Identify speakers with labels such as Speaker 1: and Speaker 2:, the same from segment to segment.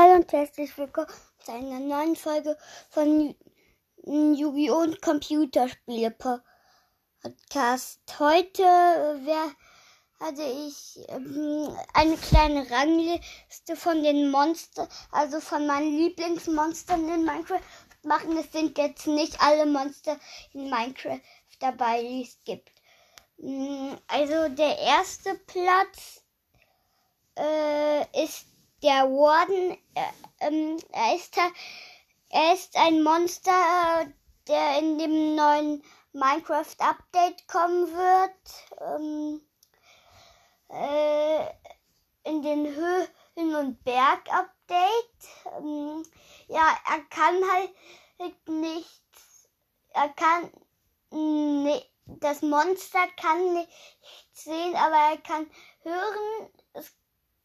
Speaker 1: Hallo und herzlich willkommen zu einer neuen Folge von Yu-Gi-Oh! und Computerspiele Podcast. Heute wär, hatte ich ähm, eine kleine Rangliste von den Monstern, also von meinen Lieblingsmonstern in Minecraft machen. Es sind jetzt nicht alle Monster in Minecraft dabei, die es gibt. Mm, also der erste Platz äh, ist der Warden, äh, ähm, er, ist, er ist ein Monster, der in dem neuen Minecraft-Update kommen wird. Ähm, äh, in den Höhen- und Berg-Update. Ähm, ja, er kann halt nichts. Er kann. Nee, das Monster kann nicht sehen, aber er kann hören.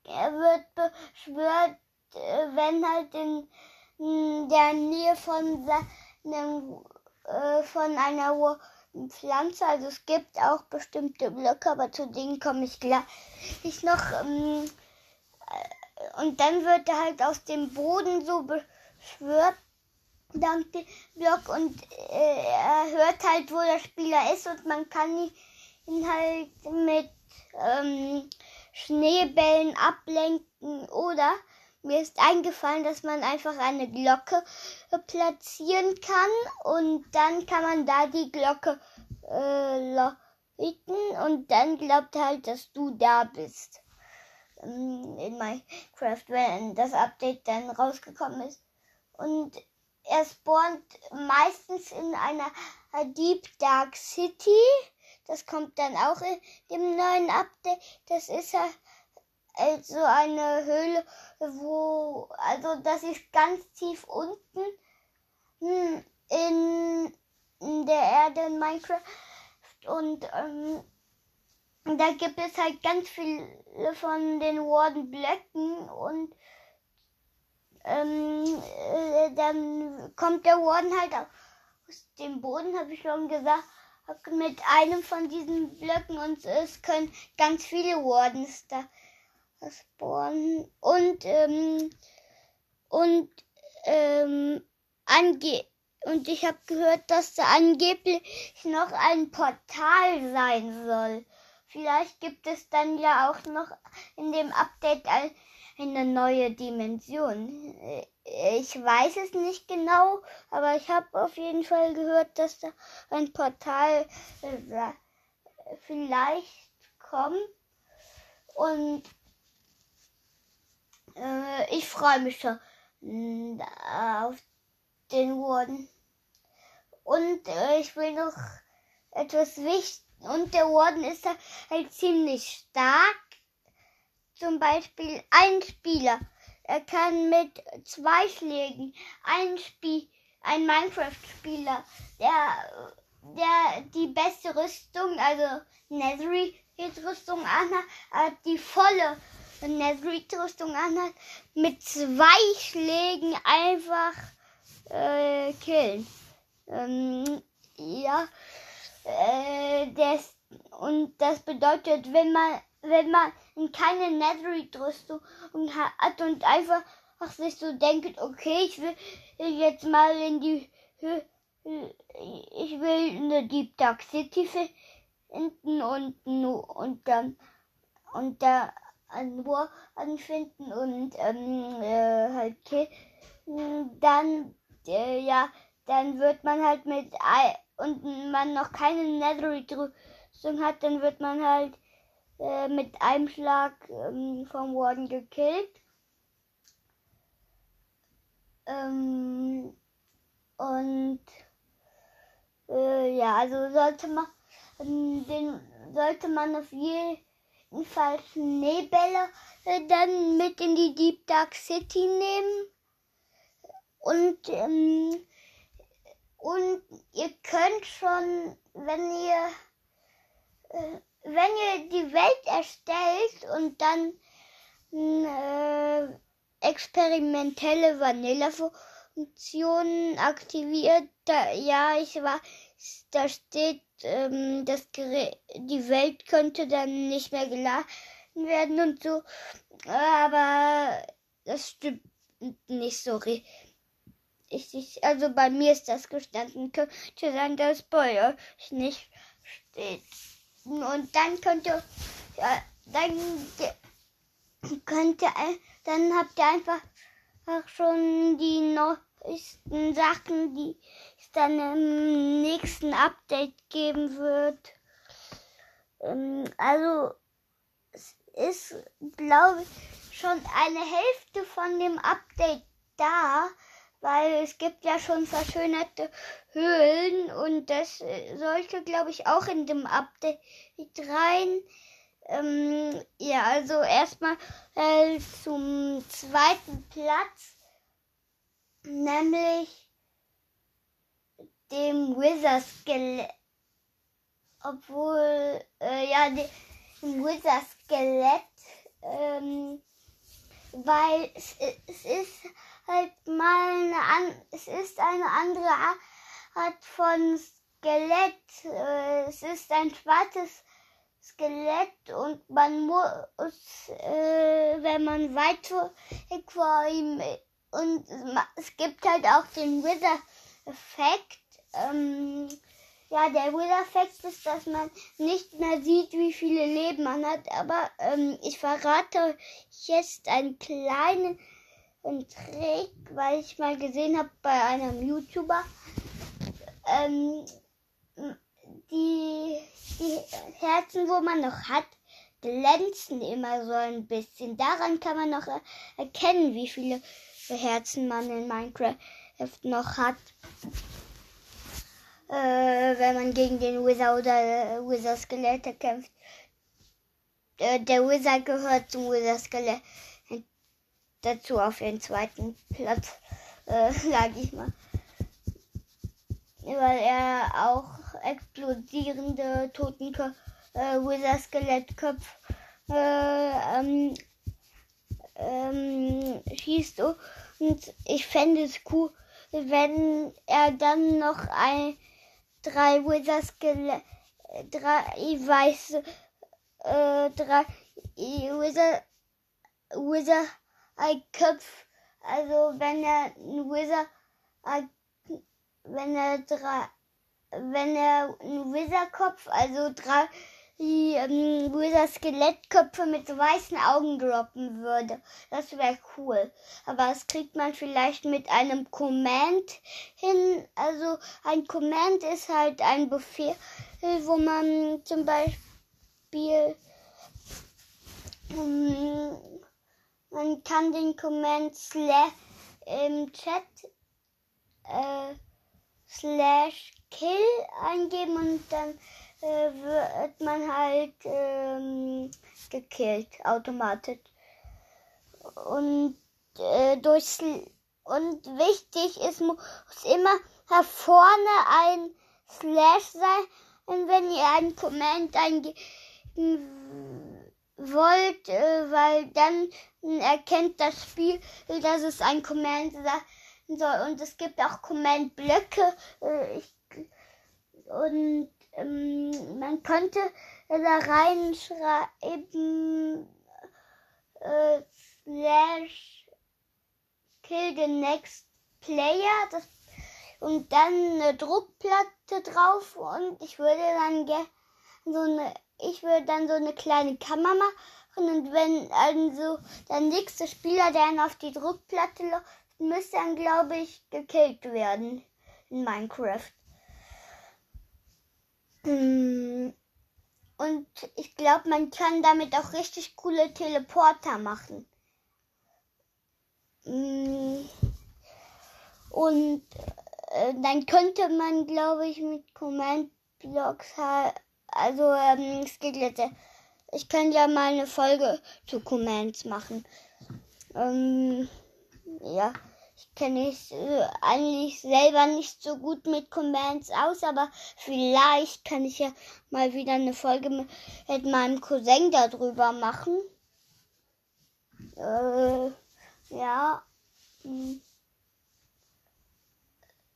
Speaker 1: Er wird beschwört, äh, wenn halt in der Nähe von seinem, äh, von einer Pflanze, also es gibt auch bestimmte Blöcke, aber zu denen komme ich gleich noch. Ähm, äh, und dann wird er halt aus dem Boden so beschwört dank dem Block und er hört halt, wo der Spieler ist und man kann ihn halt mit ähm, Schneebällen ablenken oder mir ist eingefallen, dass man einfach eine Glocke platzieren kann und dann kann man da die Glocke äh, läuten und dann glaubt halt, dass du da bist ähm, in Minecraft, wenn das Update dann rausgekommen ist. Und er spawnt meistens in einer Deep Dark City das kommt dann auch in dem neuen Update. Das ist ja also eine Höhle, wo, also das ist ganz tief unten hm, in, in der Erde in Minecraft. Und ähm, da gibt es halt ganz viele von den Warden Blöcken und ähm, äh, dann kommt der Warden halt aus dem Boden, habe ich schon gesagt mit einem von diesen Blöcken und es können ganz viele Wardens da spawnen. Und, ähm, und, ähm, ange und ich habe gehört, dass da angeblich noch ein Portal sein soll. Vielleicht gibt es dann ja auch noch in dem Update eine neue Dimension. Ich weiß es nicht genau, aber ich habe auf jeden Fall gehört, dass da ein Portal äh, vielleicht kommt. Und äh, ich freue mich schon äh, auf den Warden. Und äh, ich will noch etwas wichtig. Und der Warden ist halt ziemlich stark. Zum Beispiel ein Spieler er kann mit zwei Schlägen ein Spiel, ein Minecraft-Spieler, der, der die beste Rüstung, also Netherite-Rüstung anhat, die volle Netherite-Rüstung anhat, mit zwei Schlägen einfach äh, killen. Ähm, ja, äh, das, und das bedeutet, wenn man wenn man keine Netherite-Rüstung hat und einfach sich so denkt, okay, ich will jetzt mal in die ich will eine Deep Dark City finden und, und dann und da ein War anfinden und ähm, äh, halt dann äh, ja, dann wird man halt mit und man noch keine Netherite-Rüstung hat, dann wird man halt äh, mit einem Schlag ähm, vom Warden gekillt. Ähm, und äh, ja, also sollte man ähm, den sollte man auf jeden Fall Schneebälle äh, dann mit in die Deep Dark City nehmen. Und ähm, und ihr könnt schon, wenn ihr äh, wenn ihr die Welt erstellt und dann äh, experimentelle Vanilla-Funktionen aktiviert, da, ja, ich war, da steht, ähm, das Gerät, die Welt könnte dann nicht mehr geladen werden und so, aber das stimmt nicht so richtig. Also bei mir ist das gestanden. Könnte sein, dass bei euch nicht steht. Und dann könnte, ja, dann könnte, dann habt ihr einfach schon die neuesten Sachen, die es dann im nächsten Update geben wird. Ähm, also es ist, glaube ich, schon eine Hälfte von dem Update da, weil es gibt ja schon verschönerte Höhlen und das sollte, glaube ich, auch in dem Update rein. Ähm, ja, also erstmal äh, zum zweiten Platz, nämlich dem Wizard Skelett. Obwohl, äh, ja, dem Wizard Skelett, ähm, weil es, es ist halt mal eine an, es ist eine andere Art von Skelett. Äh, es ist ein schwarzes Skelett und man muss, äh, wenn man weiter vor ihm und es gibt halt auch den Wither-Effekt. Ähm, ja, der Wither-Effekt ist, dass man nicht mehr sieht, wie viele Leben man hat. Aber ähm, ich verrate jetzt einen kleinen Trick, weil ich mal gesehen habe bei einem YouTuber. Ähm, die, die Herzen, wo man noch hat, glänzen immer so ein bisschen. Daran kann man noch erkennen, wie viele Herzen man in Minecraft noch hat. Äh, wenn man gegen den Wizard oder äh, Wizard Skelette kämpft. Äh, der Wizard gehört zum Wizard Skelett dazu auf den zweiten Platz, äh, sag ich mal. Weil er auch explodierende Totenköpfe, äh, Wither-Skelettköpfe äh, ähm, ähm, schießt. Und ich fände es cool, wenn er dann noch ein drei Wither-Skelett, drei weiße, äh, drei Wither, Wither, Köpf, also wenn er ein Wither, wenn er drei wenn er einen Wizard-Kopf, also drei ähm, Wizard-Skelettköpfe mit so weißen Augen droppen würde. Das wäre cool. Aber das kriegt man vielleicht mit einem Command hin. Also ein Command ist halt ein Befehl, wo man zum Beispiel ähm, man kann den Command slash im Chat äh, slash kill eingeben und dann äh, wird man halt ähm, gekillt automatisch. Und äh, durch und wichtig ist muss immer vorne ein Slash sein, wenn ihr einen Command eingeben wollt, äh, weil dann erkennt das Spiel, dass es ein Command sein soll. Und es gibt auch Command-Blöcke. Äh, und ähm, man könnte da reinschreiben äh, slash kill the next player das, und dann eine Druckplatte drauf und ich würde dann so eine ich würde dann so eine kleine Kammer machen und wenn also der nächste Spieler, der dann auf die Druckplatte läuft, müsste dann glaube ich gekillt werden in Minecraft. Mm. Und ich glaube, man kann damit auch richtig coole Teleporter machen. Mm. Und äh, dann könnte man, glaube ich, mit Command Blocks halt, also ähm, es geht jetzt, ich könnte ja mal eine Folge zu Commands machen. Ähm, ja kenne ich äh, eigentlich selber nicht so gut mit Commands aus, aber vielleicht kann ich ja mal wieder eine Folge mit, mit meinem Cousin darüber machen. Äh, ja. Hm.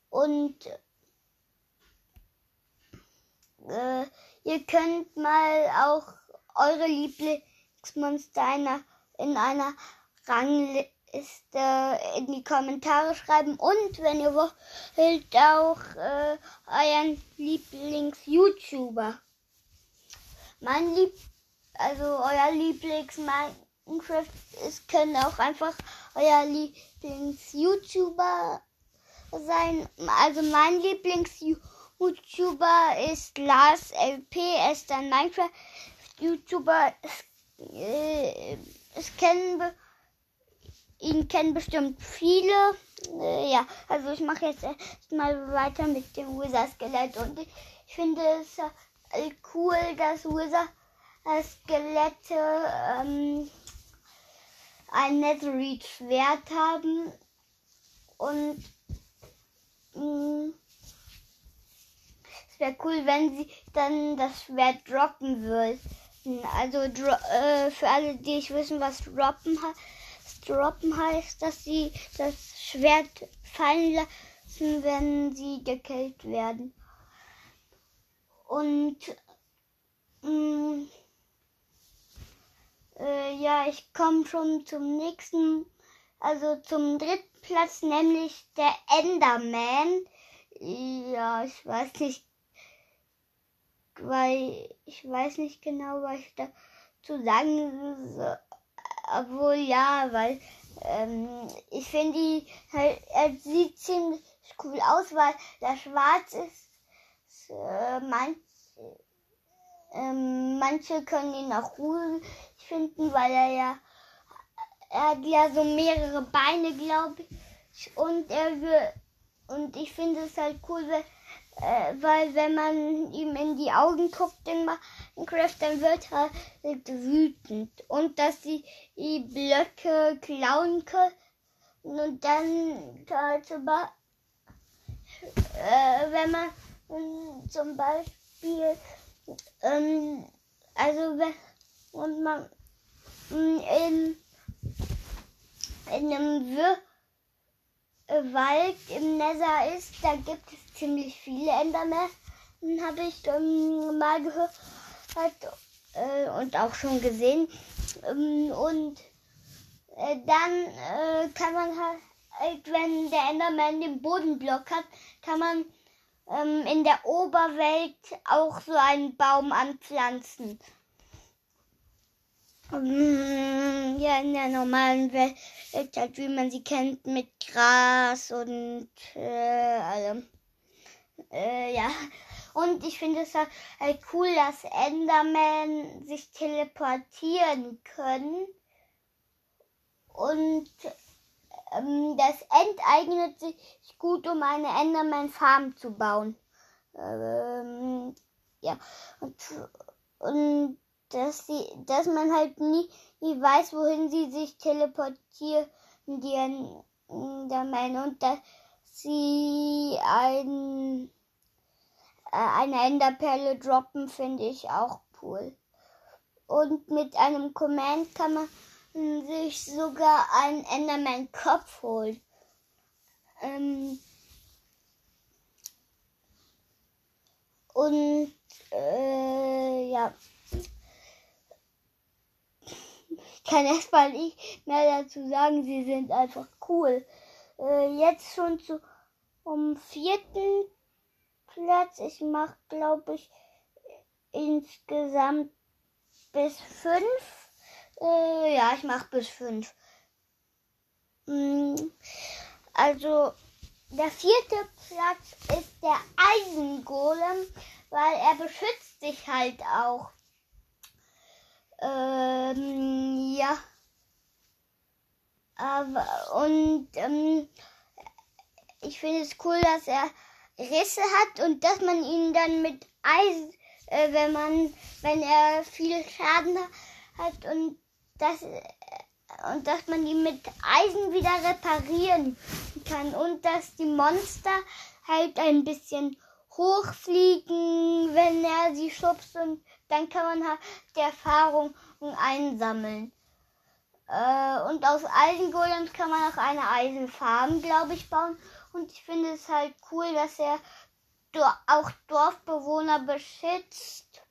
Speaker 1: Und äh, ihr könnt mal auch eure Lieblingsmonster in einer Rangliste ist in die Kommentare schreiben und wenn ihr wollt auch äh, euren Lieblings-YouTuber. Mein Lieb, also euer Lieblings-Minecraft ist können auch einfach euer Lieblings-YouTuber sein. Also mein Lieblings-YouTuber ist Lars LP, ist ein Minecraft-YouTuber. Äh, es kennen ihn kennen bestimmt viele. Äh, ja, also ich mache jetzt erstmal weiter mit dem Wither-Skelett und ich, finde es äh, cool, dass Wither-Skelette ähm, ein Netherite-Schwert haben und mh, mm, wäre cool, wenn sie dann das Schwert droppen würden. Also äh, für alle, die nicht wissen, was droppen droppen heißt, dass sie das Schwert fallen lassen, wenn sie gekillt werden. Und mm, äh, ja, ich komme schon zum nächsten, also zum dritten Platz, nämlich der Enderman. Ja, ich weiß nicht, weil ich weiß nicht genau, was ich dazu sagen soll obwohl ja, weil ähm, ich finde, die halt, er sieht ziemlich cool aus, weil der schwarz ist. Äh, manch, äh, manche können ihn auch cool finden, weil er ja, er hat ja so mehrere Beine, glaube ich. Und er und ich finde es halt cool, weil äh, weil wenn man ihm in die Augen guckt in Minecraft, dann wird er halt wütend. Und dass sie die Blöcke klauen können und dann halt zum Beispiel, äh, wenn man zum Beispiel, ähm, also wenn und man in, in einem Wir Wald im Nether ist, da gibt es ziemlich viele Endermen, habe ich ähm, mal gehört äh, und auch schon gesehen. Ähm, und äh, dann äh, kann man halt, wenn der Enderman den Bodenblock hat, kann man ähm, in der Oberwelt auch so einen Baum anpflanzen. Mm, ja, in der normalen Welt, halt wie man sie kennt, mit Gras und äh, allem. Äh, ja. Und ich finde es halt, halt cool, dass Enderman sich teleportieren können. Und ähm, das End eignet sich gut, um eine Enderman-Farm zu bauen. Ähm, ja. Und, und dass sie, dass man halt nie, nie weiß, wohin sie sich teleportieren, die Endermen und dass sie ein, äh, eine Enderperle droppen, finde ich auch cool. Und mit einem Command kann man sich sogar einen Enderman-Kopf holen. Ähm, und äh, ja. kann erstmal nicht mehr dazu sagen. Sie sind einfach cool. Äh, jetzt schon zu um vierten Platz. Ich mache, glaube ich, insgesamt bis fünf. Äh, ja, ich mache bis fünf. Hm, also, der vierte Platz ist der Eisengolem, weil er beschützt sich halt auch. Ähm, ja. Aber, und ähm, ich finde es cool, dass er Risse hat und dass man ihn dann mit Eisen, äh, wenn man, wenn er viel Schaden hat und dass, äh, und dass man ihn mit Eisen wieder reparieren kann und dass die Monster halt ein bisschen hochfliegen, wenn er sie schubst und dann kann man halt die Erfahrung einsammeln. Äh, und aus Eisengolems kann man auch eine Eisenfarm, glaube ich, bauen. Und ich finde es halt cool, dass er auch Dorfbewohner beschützt.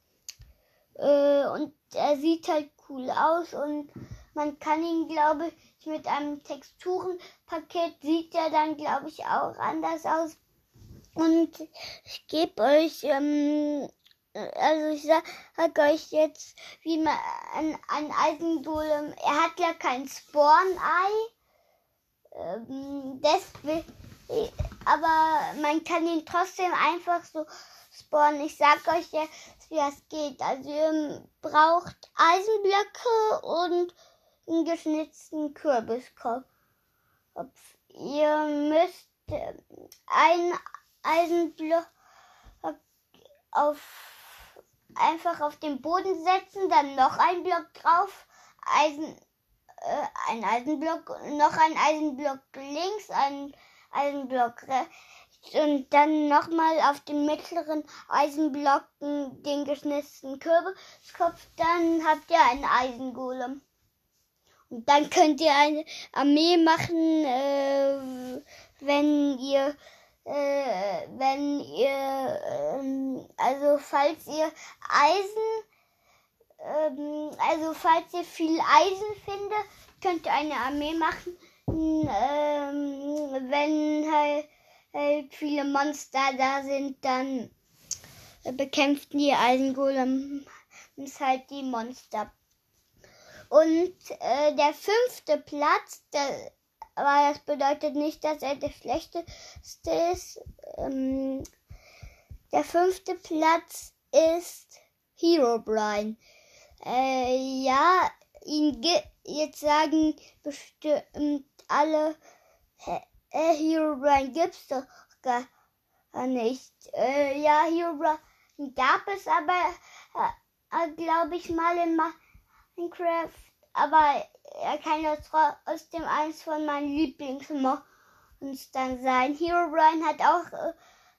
Speaker 1: Äh, und er sieht halt cool aus und man kann ihn, glaube ich, mit einem Texturenpaket sieht ja dann, glaube ich, auch anders aus. Und ich gebe euch, ähm, also ich sage euch jetzt, wie man ein, ein Eisengolem, er hat ja kein Spawn-Ei, ähm, deswegen, aber man kann ihn trotzdem einfach so spawnen. Ich sag euch jetzt, wie das geht. Also ihr braucht Eisenblöcke und einen geschnitzten Kürbiskopf. Ihr müsst äh, ein Eisenblock auf, einfach auf den Boden setzen, dann noch ein Block drauf, Eisen, äh, ein Eisenblock, noch ein Eisenblock links, ein Eisenblock und dann nochmal auf den mittleren Eisenblocken den geschnitzten Kürbiskopf, dann habt ihr einen Eisengolem. Und dann könnt ihr eine Armee machen, äh, wenn ihr äh, wenn ihr, ähm, also falls ihr Eisen, ähm, also falls ihr viel Eisen findet, könnt ihr eine Armee machen, ähm, viele Monster da sind, dann bekämpft die Eisengolem halt die Monster. Und äh, der fünfte Platz, der, aber das bedeutet nicht, dass er der schlechteste ist. Ähm, der fünfte Platz ist Hero Brian. Äh, ja, ihn jetzt sagen bestimmt alle, äh, Hero Brian gibt's doch gar nicht. Äh, ja, Hero Brian gab es aber, äh, glaube ich, mal in Minecraft aber er kann ja trotzdem eins von meinen Lieblingsmonstern sein. Hero Brian hat auch äh,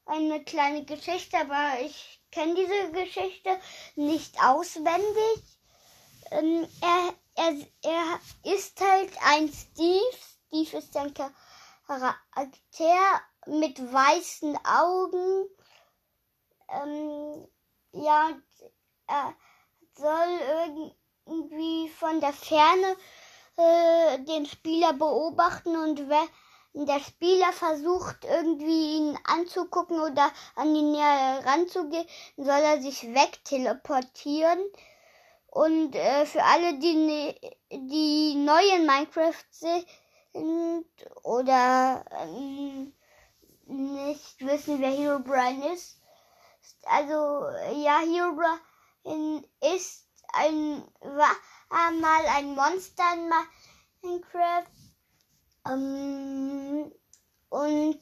Speaker 1: eine kleine Geschichte, aber ich kenne diese Geschichte nicht auswendig. Ähm, er, er, er ist halt ein Steve. Steve ist ein Charakter mit weißen Augen. Ähm, ja, er soll irgendwie irgendwie von der Ferne äh, den Spieler beobachten und wenn der Spieler versucht irgendwie ihn anzugucken oder an ihn näher ranzugehen, soll er sich wegteleportieren. Und äh, für alle, die, ne, die neu in Minecraft sind oder ähm, nicht wissen, wer Hero Brian ist, also ja, Hero Brian ist ein, war mal ein Monster in Minecraft. Ähm, und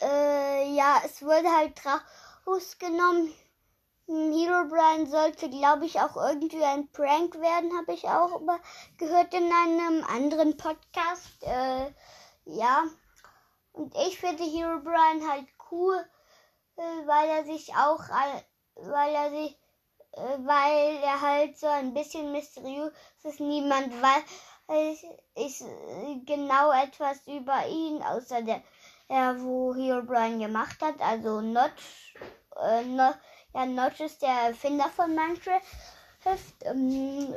Speaker 1: äh, ja, es wurde halt rausgenommen. Hero Brian sollte, glaube ich, auch irgendwie ein Prank werden, habe ich auch gehört in einem anderen Podcast. Äh, ja. Und ich finde Hero Brian halt cool, äh, weil er sich auch, weil er sich äh, weil er halt so ein bisschen mysteriös ist. Niemand weiß ich, genau etwas über ihn, außer der, der wo Herobrine gemacht hat. Also Notch, äh, no, ja, Notch ist der Erfinder von Minecraft. Ähm,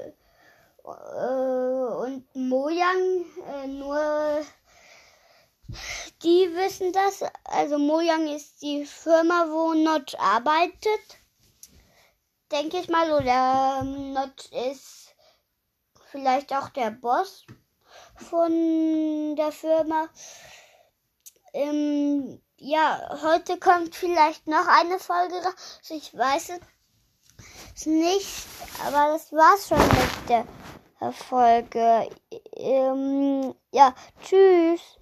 Speaker 1: äh, und Mojang, äh, nur die wissen das. Also Mojang ist die Firma, wo Notch arbeitet denke ich mal. Oder ähm, Not ist vielleicht auch der Boss von der Firma. Ähm, ja, heute kommt vielleicht noch eine Folge raus. Ich weiß es nicht, aber das war's schon mit der Folge. Ähm, ja, tschüss.